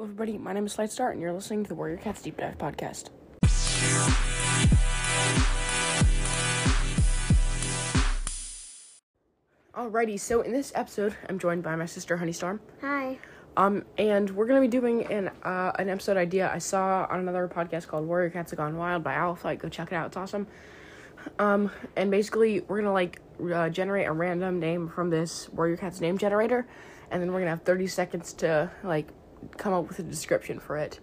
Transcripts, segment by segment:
Hello, everybody. My name is Light Star, and you're listening to the Warrior Cats Deep Dive podcast. Alrighty, so in this episode, I'm joined by my sister Honeystorm. Hi. Um, and we're gonna be doing an uh, an episode idea I saw on another podcast called Warrior Cats Have Gone Wild by Owlflight. Go check it out; it's awesome. Um, and basically, we're gonna like uh, generate a random name from this Warrior Cats name generator, and then we're gonna have 30 seconds to like come up with a description for it.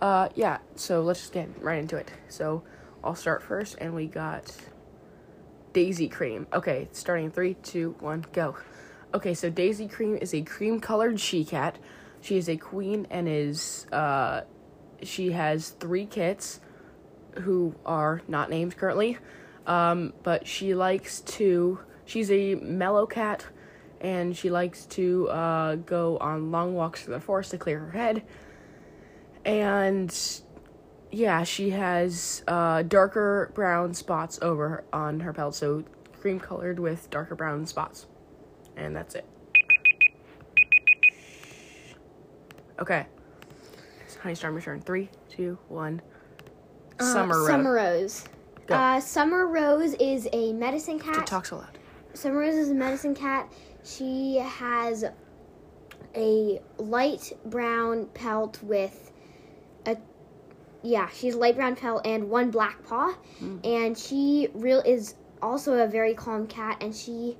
Uh, yeah. So let's just get right into it. So I'll start first, and we got Daisy Cream. Okay, starting three, two, one, go. Okay, so Daisy Cream is a cream colored she cat. She is a queen and is uh she has three kits who are not named currently. Um, but she likes to she's a mellow cat and she likes to uh go on long walks through the forest to clear her head. And yeah, she has uh, darker brown spots over her, on her pelt, so cream colored with darker brown spots, and that's it. Okay, it's Honeystorm, your turn. Three, two, one. Summer uh, Rose. Summer Rose. Go. Uh, Summer Rose is a medicine cat. It cat. talks a lot. Summer Rose is a medicine cat. She has a light brown pelt with a yeah, she's light brown pelt and one black paw, and she real is also a very calm cat, and she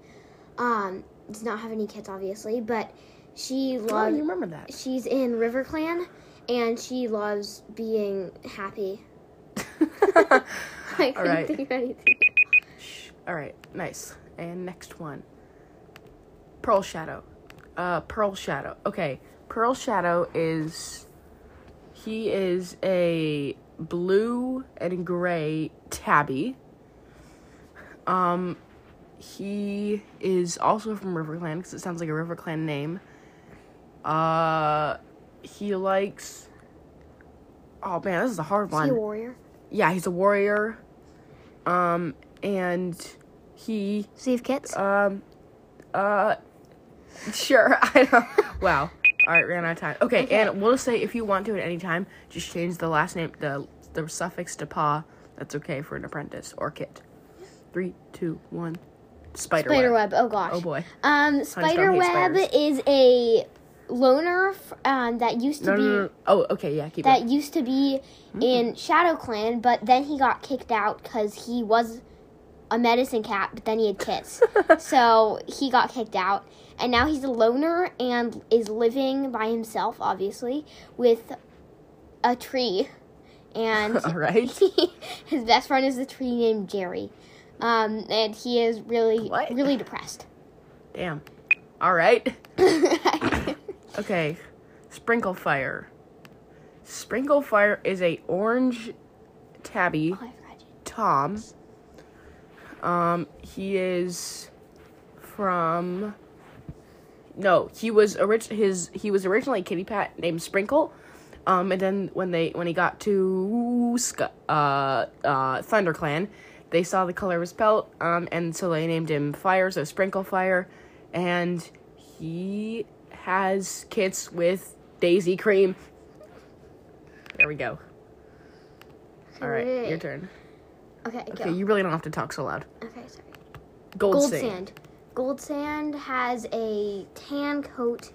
um does not have any kids obviously, but she loves. Oh, you remember that? she's in River Clan, and she loves being happy. I couldn't right. think of anything. All right, nice. And next one, Pearl Shadow. Uh, Pearl Shadow. Okay, Pearl Shadow is he is a blue and gray tabby. Um, he is also from River Clan because it sounds like a River Clan name. Uh, he likes. Oh man, this is a hard Is one he a warrior? yeah, he's a warrior. Um, and he, have kids? um, uh, sure, I don't, wow. All right, ran out of time. Okay, Okay. and we'll just say if you want to at any time, just change the last name, the the suffix to pa. That's okay for an apprentice or kit. Three, two, one. Spiderweb. Spiderweb. Oh gosh. Oh boy. Um, hates Spiderweb is a loner um, that used to No, be no, no. Oh, okay, yeah, keep that used to be Mm. in Shadow Clan, but then he got kicked out because he was a medicine cat, but then he had kids, so he got kicked out, and now he's a loner and is living by himself, obviously, with a tree, and right. his best friend is a tree named Jerry, um, and he is really What? really depressed. Damn. All right. Okay, Sprinkle Fire. Sprinkle Fire is a orange tabby Oh, I forgot. Tom. Um, he is from. No, he was orig- his he was originally a kitty pet named Sprinkle. Um, and then when they when he got to uh uh ThunderClan, they saw the color of his pelt. Um, and so they named him Fire, so Sprinkle Fire, and he has kits with Daisy Cream. There we go. All right, your turn. Okay, go. Okay, you really don't have to talk so loud. okay, sorry. Gold, Gold sand. sand. Gold sand has a tan coat.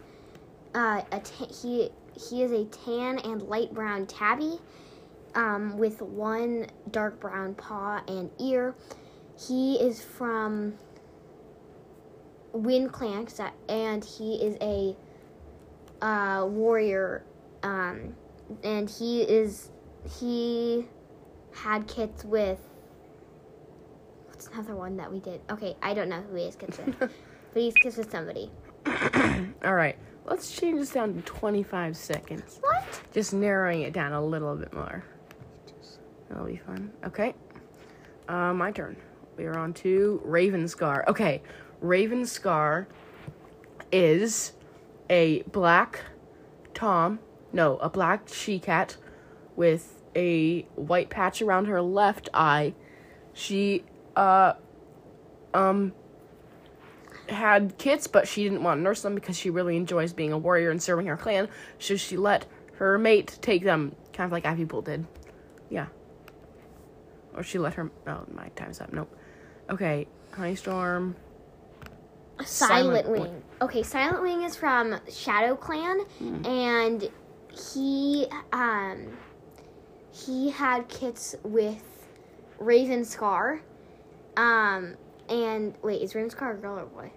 Uh, a ta- he he is a tan and light brown tabby, um, with one dark brown paw and ear. He is from Wind Clan, and he is a uh, warrior. Um, and he is he had kits with What's another one that we did? Okay, I don't know who he is kids with, but he's kids with somebody. All right, let's change this down to 25 seconds. What? Just narrowing it down a little bit more. That'll be fun. Okay. Uh, my turn. We are on to Raven Scar. Okay, Raven Scar is a black Tom, no, a black she cat with a white patch around her left eye. She, uh, um, had kits, but she didn't want to nurse them because she really enjoys being a warrior and serving her clan. So she let her mate take them, kind of like Ivy Pool did. Yeah. Or she let her. Oh, my time's up. Nope. Okay, Honeystorm. Silent, Silent Wing. Wing. Okay, Silent Wing is from Shadow Clan, and he um he had kits with Raven Scar. Um, and wait, is Raven Scar a girl or a boy?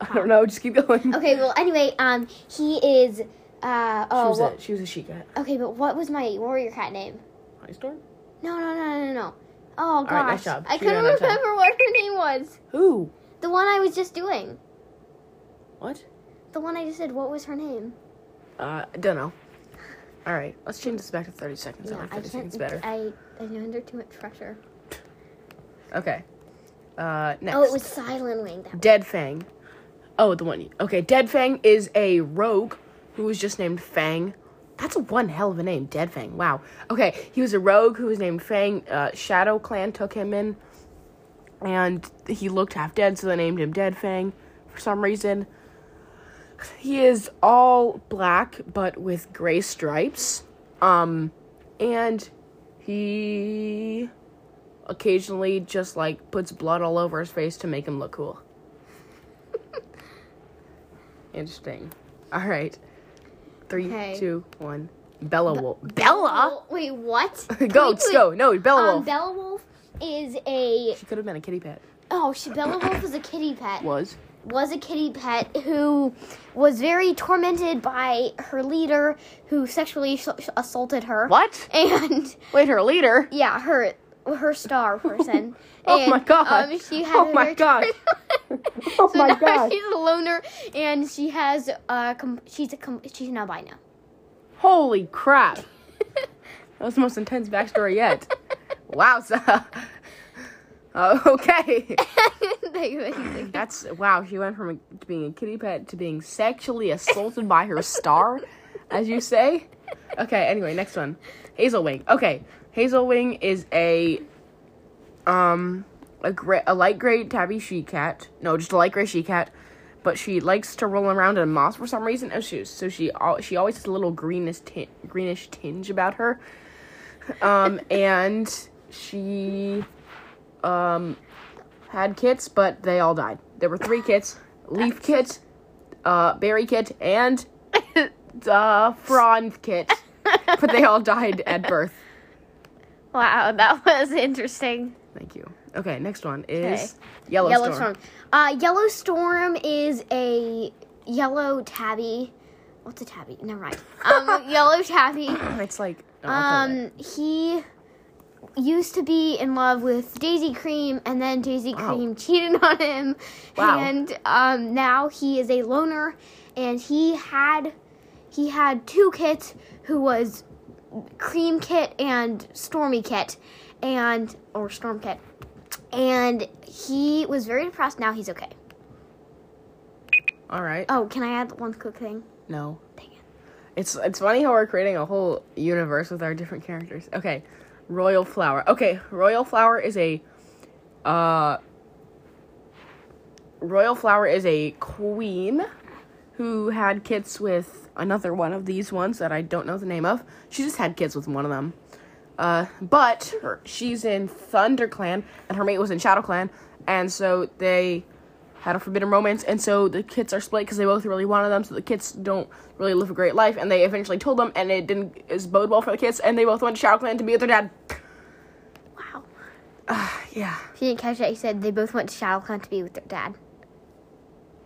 I don't know. Just keep going. Okay, well, anyway, um, he is. Uh, She oh, was what- a she was a she cat. okay, but what was my warrior cat name? Honeystorm. No, no, no, no, no. Oh gosh, right, nice job. I she couldn't job. remember what her name was. Who? The one I was just doing. What? The one I just said. What was her name? Uh, I don't know. All right, let's change this back to thirty seconds. I Yeah, like I thirty can't. seconds better. I I'm under too much pressure. Okay. Uh, next. Oh, it was Silent Wing. That Dead Fang. Oh, the one. Okay, Dead Fang is a rogue who was just named Fang. That's a one hell of a name, Dead Fang. Wow. Okay, he was a rogue who was named Fang. Uh, Shadow Clan took him in, and he looked half dead, so they named him Dead Fang for some reason. He is all black, but with gray stripes. Um, and he occasionally just like puts blood all over his face to make him look cool. Interesting. All right. Three, Okay. two, one. Bella Wolf. Bella? Wait, what? Goats, Wait, go. No, Bella Um, Wolf. Bella Wolf is a she could have been a kitty pet. oh, she Bella Wolf is a kitty pet. Was. was a kitty pet who was very tormented by her leader who sexually sh- assaulted her. What? And Wait, her leader? yeah, her her star person. Oh And, my God. Um, she had Oh my God. oh my now God. She's a loner, and she has uh, com- she's a com- she's an albino. Holy crap. That was the most intense backstory yet. wow, so. Uh, okay. That's wow. She went from a, being a kitty pet to being sexually assaulted by her star, as you say. Okay. Anyway, next one, Hazel Wing. Okay, Hazelwing is a um a gray, a light gray tabby she cat. No, just a light gray she cat. But she likes to roll around in moss for some reason. Oh, she, so she al- she always has a little greenish tin- greenish tinge about her. Um, and she um had kits, but they all died. There were three kits: leaf kit, uh, berry kit, and uh, frond kit. But they all died at birth. Wow, that was interesting. Thank you. Okay, next one is Okay. Yellowstorm. Yellowstorm. Uh, Yellowstorm is a yellow tabby. What's a tabby? Never mind. Um, yellow tabby. It's like oh, Um, he used to be in love with Daisy Cream, and then Daisy Wow. Cream cheated on him. Wow. And um, now he is a loner, and he had he had two kits, who was Cream Kit and Stormy Kit, and or Storm Kit, and he was very depressed. Now he's okay. All right. Oh, can I add one quick thing? No. Dang it. It's it's funny how we're creating a whole universe with our different characters. Okay, Royal Flower. Okay, Royal Flower is a uh Royal Flower is a queen who had kids with another one of these ones that I don't know the name of. She just had kids with one of them. Uh, but her, she's in Thunder Clan and her mate was in Shadow Clan, and so they had a forbidden romance, and so the kids are split because they both really wanted them. So the kids don't really live a great life, and they eventually told them, and it didn't is bode well for the kids, and they both went to Shadow Clan to be with their dad. Wow. Yeah, If you didn't catch that, he said they both went to Shadow Clan to be with their dad.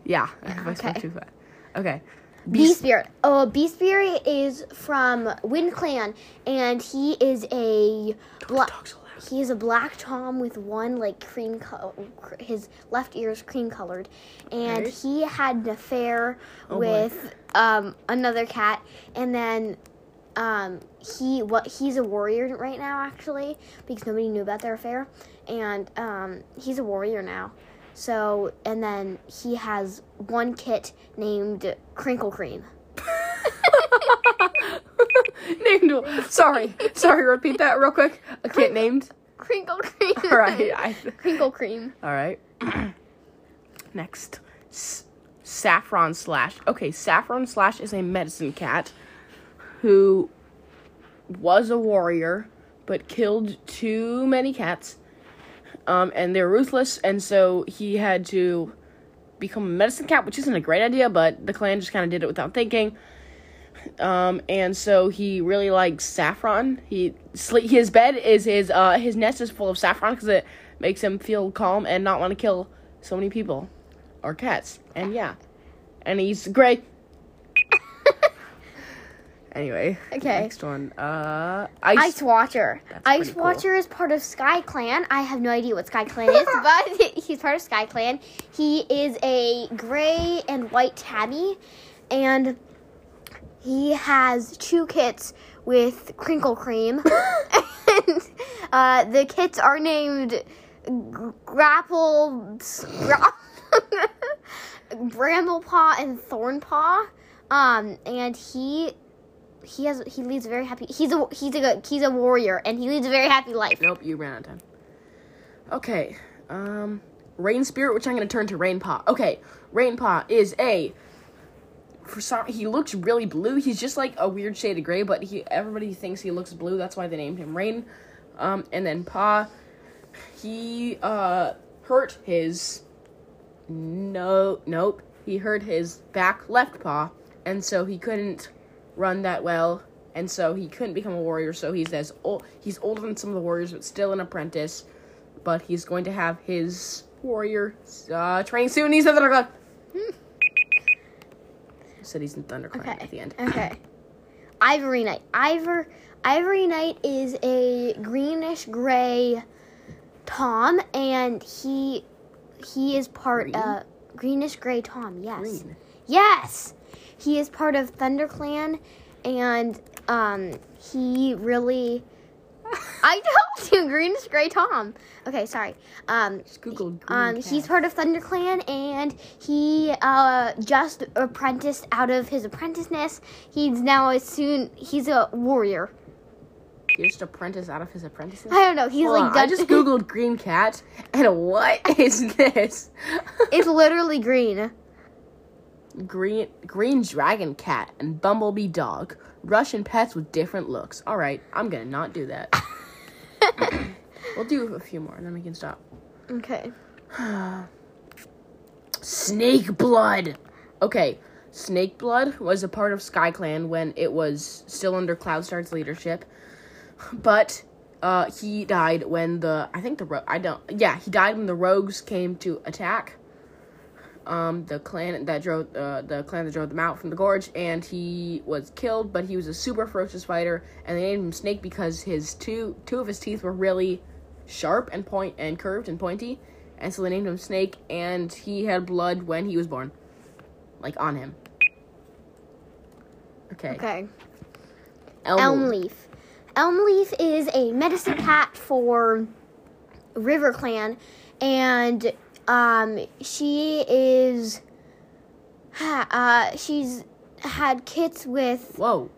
yeah. Spoke Okay. too fast. Okay. Beast Spirit. Oh, Beast Spirit is from Wind Clan, and he is a black. So. He is a black Tom with one like cream color. His left ear is cream colored, and Okay. he had an affair Oh, with um, another cat, and then um, he what he's a warrior right now actually because nobody knew about their affair, and um, he's a warrior now. So and then he has one kit named Crinkle Cream. named. Sorry, sorry. Repeat that real quick. A kit named. Crinkle Cream. All right. I, Crinkle Cream. all right. Next, S- Saffron Slash. Okay, Saffron Slash is a medicine cat who was a warrior but killed too many cats. Um, and they're ruthless, and so he had to become a medicine cat, which isn't a great idea, but the clan just kind of did it without thinking. Um, and so he really likes saffron. He sleep. His bed is his uh his nest is full of saffron because it makes him feel calm and not want to kill so many people or cats. And yeah, and he's great. Anyway, Okay. Next one, uh, ice. Ice Watcher. That's Ice cool. Watcher is part of Sky Clan. I have no idea what Sky Clan is, but he's part of Sky Clan. He is a gray and white tabby, and he has two kits with crinkle cream. and uh, the kits are named Grapple, Gra- Bramblepaw, and Thornpaw. Um, and he he has he leads a very happy he's a he's a he's a warrior and he leads a very happy life. Nope, you ran out of time. Okay, um, Rain Spirit, which I'm gonna turn to Rainpaw. Okay, Rainpaw is a. For some, he looks really blue. He's just like a weird shade of gray, but he everybody thinks he looks blue. That's why they named him Rain. Um, and then Paw, he uh hurt his. No, nope. He hurt his back left paw, and so he couldn't run that well, and so he couldn't become a warrior. So he's as old. He's older than some of the warriors, but still an apprentice. But he's going to have his warrior uh, training soon. He's in Thunderclan. Said he's in Thunderclan Okay. at the end. Okay. Ivory Knight. Ivor Ivory Knight is a greenish gray Tom and he he is part Green? uh greenish gray Tom, yes. Green. Yes. He is part of ThunderClan and um he really I told you greenish gray Tom. Okay, sorry. Um Just Googled green um, cat. he's part of ThunderClan, and he uh, just apprenticed out of his apprenticeness. He's now a soon. He's a warrior. He just apprentice out of his apprenticeship. I don't know. He's Hold like on, I just googled green cat, and what is this? it's literally green. Green green dragon cat and bumblebee dog. Russian pets with different looks. All right i'm gonna not do that. We'll do a few more and then we can stop. Okay. snake blood. Okay snake blood was a part of sky clan when it was still under cloudstar's leadership but uh he died when the i think the ro- i don't yeah he died when the rogues came to attack um, the clan that drove uh, the clan that drove them out from the gorge, and he was killed. But he was a super ferocious fighter, and they named him Snake because his two two of his teeth were really sharp and point and curved and pointy, and so they named him Snake. And he had blood when he was born, like on him. Okay. Okay. Elm. Elm Leaf. Elm Leaf is a medicine cat for River Clan, and um, she is. Uh, she's had kits with Whoa.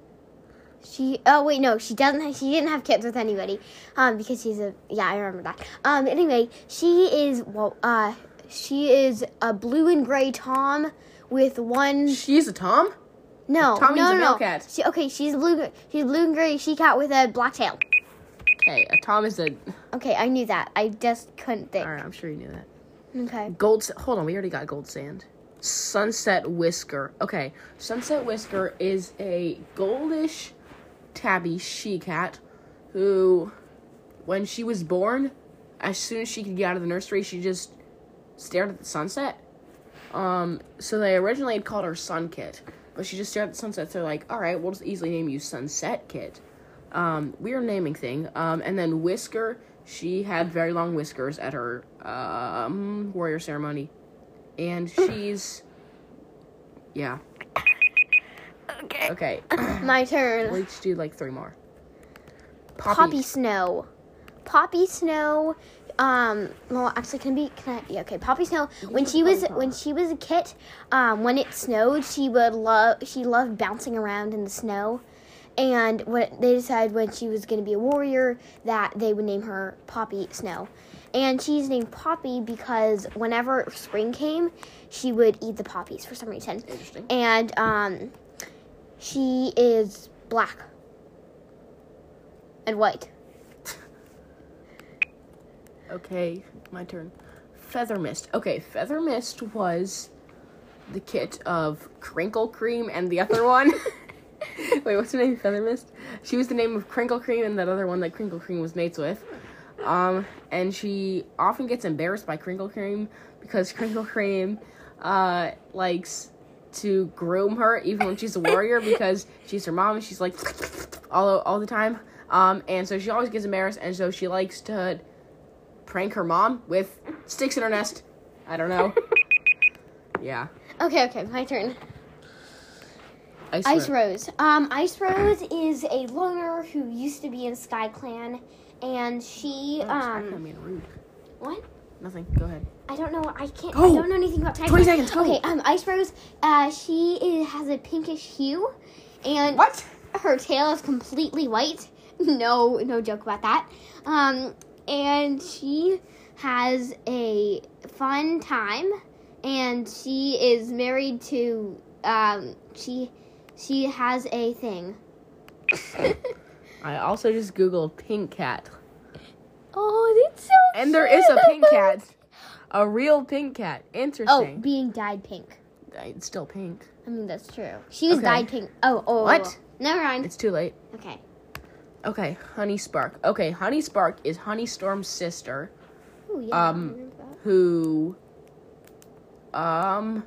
She oh wait no she doesn't have, she didn't have kids with anybody um because she's a yeah I remember that um anyway she is well uh she is a blue and gray Tom with one She's a Tom. no Tommy's no a no male no cat. she okay she's blue she's blue and gray she cat with a black tail Okay, a Tom is a. okay I knew that I just couldn't think All right, I'm sure you knew that. Okay Gold. Hold on, we already got gold sand. Sunset Whisker. Okay, Sunset Whisker is a goldish tabby she cat who, when she was born, as soon as she could get out of the nursery, she just stared at the sunset. Um, so they originally had called her Sun Kit, but she just stared at the sunset. So they're like, all right, we'll just easily name you Sunset Kit. Um, weird naming thing. Um, and then Whisker, she had very long whiskers at her um warrior ceremony, and she's yeah okay okay. my turn we'll each do like three more. Poppy Snow. Poppy Snow. Um. Well, actually, can be. Can I? Yeah. Okay. Poppy Snow. When she was when she was a kit, um, when it snowed, she would love. She loved bouncing around in the snow, and what they decided when she was going to be a warrior that they would name her Poppy Snow, and she's named Poppy because whenever spring came, she would eat the poppies for some reason Interesting. and um, she is black and white. Okay, my turn. Feather Mist. Okay, Feather Mist was the kit of Crinkle Cream and the other one. Wait, what's her name? Feather Mist? She was the name of Crinkle Cream and that other one that Crinkle Cream was mates with. Um, and she often gets embarrassed by Crinkle Cream because Crinkle Cream uh, likes to groom her even when she's a warrior because she's her mom and she's like all, all the time. Um, and so she always gets embarrassed and so she likes to prank her mom with sticks in her nest. I don't know. yeah. Okay, okay, my turn. Ice, Ice Ro- Rose. Um, Ice Rose is a loner who used to be in Sky Clan, and she Oh, sorry, I'm um being rude. what? Nothing. Go ahead. I don't know. I can't. Go. I don't know anything about Sky 20 seconds, go. Okay. Um, Ice Rose. Uh, she is, has a pinkish hue, and What? her tail is completely white. No, no joke about that. Um, and she has a fun time, and she is married to um she she has a thing. I also just googled pink cat, oh, that's so. and there is a pink cat, a real pink cat. Interesting. Oh, Interesting. being dyed pink. it's still pink. I mean, that's true. She was Okay. dyed pink. Oh, oh. What? Never mind. It's too late. Okay. Okay, Honey Spark. Okay, Honey Spark is Honey Storm's sister, Oh yeah. Um, remember that. who, um,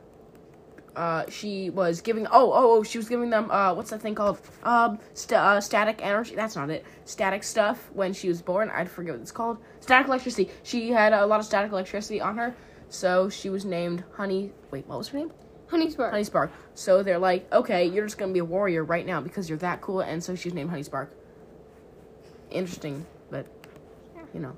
uh, she was giving. Oh, oh, oh, she was giving them. Uh, what's that thing called? Um, st- uh, static energy. That's not it. Static stuff when she was born. I forget what it's called. Static electricity. She had a lot of static electricity on her, so she was named Honey. Wait, what was her name? Honey Spark. Honey Spark. So they're like, okay, you're just gonna be a warrior right now because you're that cool, and so she's named Honey Spark. Interesting, but you know.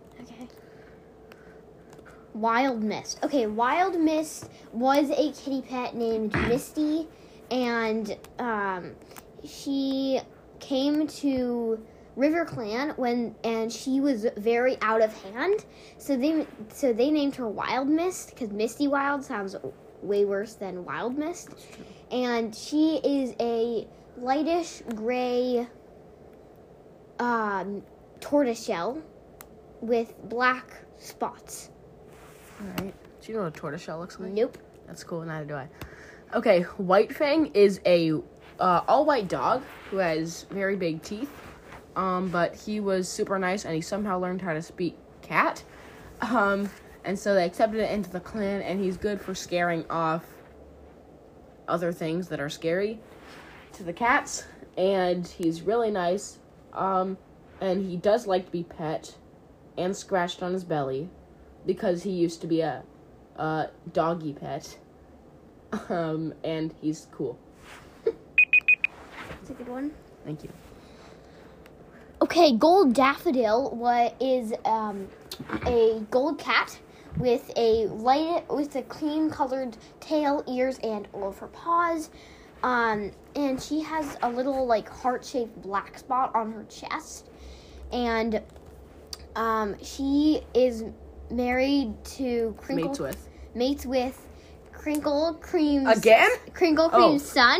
Wild Mist. Okay, Wild Mist was a kitty pet named Misty, and um, she came to River Clan when, and she was very out of hand. So they, so they named her Wild Mist because Misty Wild sounds way worse than Wild Mist, and she is a lightish gray um, tortoiseshell with black spots. All right. Do you know what a tortoiseshell looks like? Nope. That's cool. Neither do I. Okay, White Fang is a uh, all white dog who has very big teeth. Um, but he was super nice and he somehow learned how to speak cat. Um, and so they accepted it into the clan and he's good for scaring off other things that are scary to the cats. And he's really nice. Um, and he does like to be pet and scratched on his belly because he used to be a, a doggy pet. Um, and he's cool. That's a good one. Thank you. Okay, gold daffodil what is um, a gold cat with a light with a cream colored tail, ears, and all of her paws. Um, and she has a little like heart shaped black spot on her chest, and um, she is married to Crinkle Mates with. mates with Crinkle Cream's Again? Crinkle Oh. Cream's son,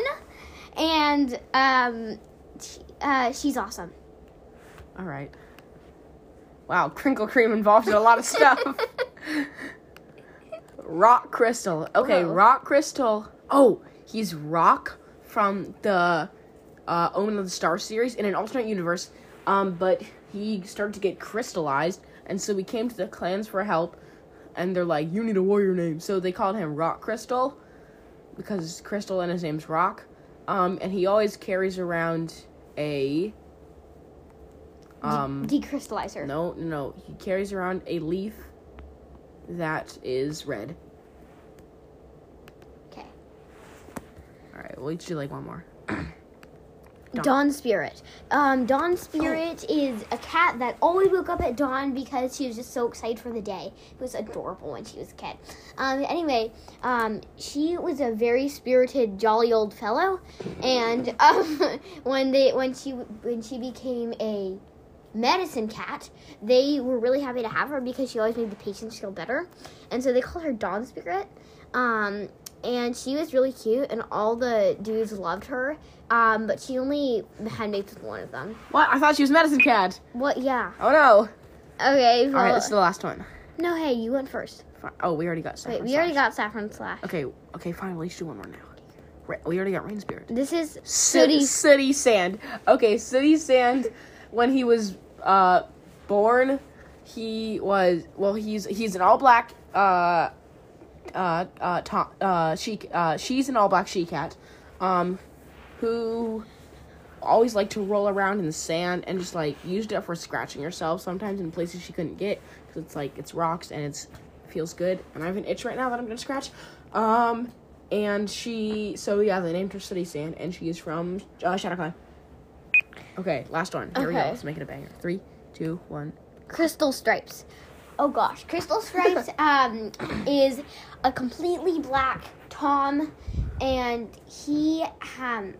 and um, she, uh, she's awesome. All right. Wow, Crinkle Cream involved in a lot of stuff. Rock Crystal. Okay, Whoa. Rock Crystal. Oh, he's Rock from the uh, Omen of the Star series in an alternate universe. Um, but he started to get crystallized, and so we came to the clans for help. And they're like, "You need a warrior name," so they called him Rock Crystal because it's Crystal and his name's Rock. Um, and he always carries around a um. Decrystallizer. No, no, no. He carries around a leaf that is red. Okay. All right, we'll each do like one more. Dawn. Dawn Spirit. Um, Dawn Spirit is a cat that always woke up at dawn because she was just so excited for the day. It was adorable when she was a kid. Um, anyway, um, she was a very spirited, jolly old fellow, and um, when they when she when she became a medicine cat, they were really happy to have her because she always made the patients feel better, and so they called her Dawn Spirit. Um, and she was really cute, and all the dudes loved her. Um, but she only had mates with one of them. What? I thought she was Medicine Cat. What? Yeah. Oh no. Okay. All Well, right, this is the last one. no, hey, you went first. Oh, we already got Wait, Saffron we already Slash. got Saffron Slash. Okay, okay, fine. Let's do one more now. We already got Rain Spirit. This is Sooty. Sooty Sand. Okay, Sooty Sand. When he was uh born, he was well. He's he's an all black uh uh uh to, uh she uh she's an all black she cat, um, who always liked to roll around in the sand and just like used it for scratching herself sometimes in places she couldn't get because it's like it's rocks and it's feels good and I have an itch right now that I'm gonna scratch. Um, and she so yeah they named her Sooty Sand and she is from uh. Okay, last one. Here we go. Okay. Let's make it a banger. Three, two, one. Crystal Stripes. Oh gosh, Crystal Stripes um, is a completely black Tom, and he um,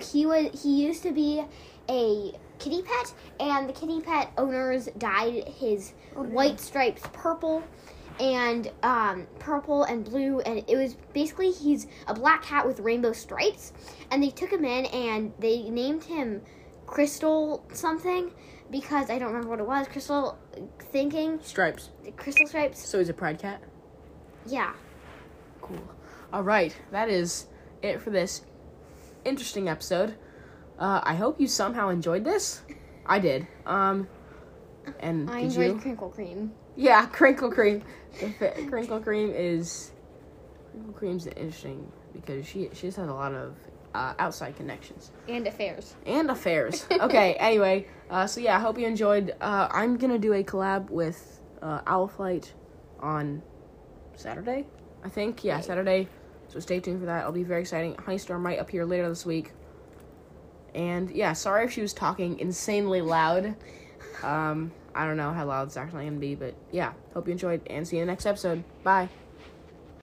he was he used to be a kitty pet, and the kitty pet owners dyed his white stripes purple. And um, purple and blue, and it was basically he's a black cat with rainbow stripes. And they took him in and they named him Crystal something because I don't remember what it was. Crystal thinking Stripes. crystal stripes. So he's a pride cat. Yeah. Cool. All right, that is it for this interesting episode. Uh, I hope you somehow enjoyed this. I did. Um, and I enjoyed you? crinkle cream. Yeah, crinkle cream. Crinkle cream is crinkle cream's interesting because she she just has a lot of uh, outside connections And affairs. and affairs. Okay, anyway, uh, so yeah, I hope you enjoyed. Uh, I'm gonna do a collab with uh, Owlflight on Saturday, I think. Yeah, Saturday. So stay tuned for that. It'll be very exciting. Honeystorm might appear later this week. And yeah, sorry if she was talking insanely loud. Um, I don't know how loud it's actually gonna be, but yeah, hope you enjoyed and see you in the next episode. Bye.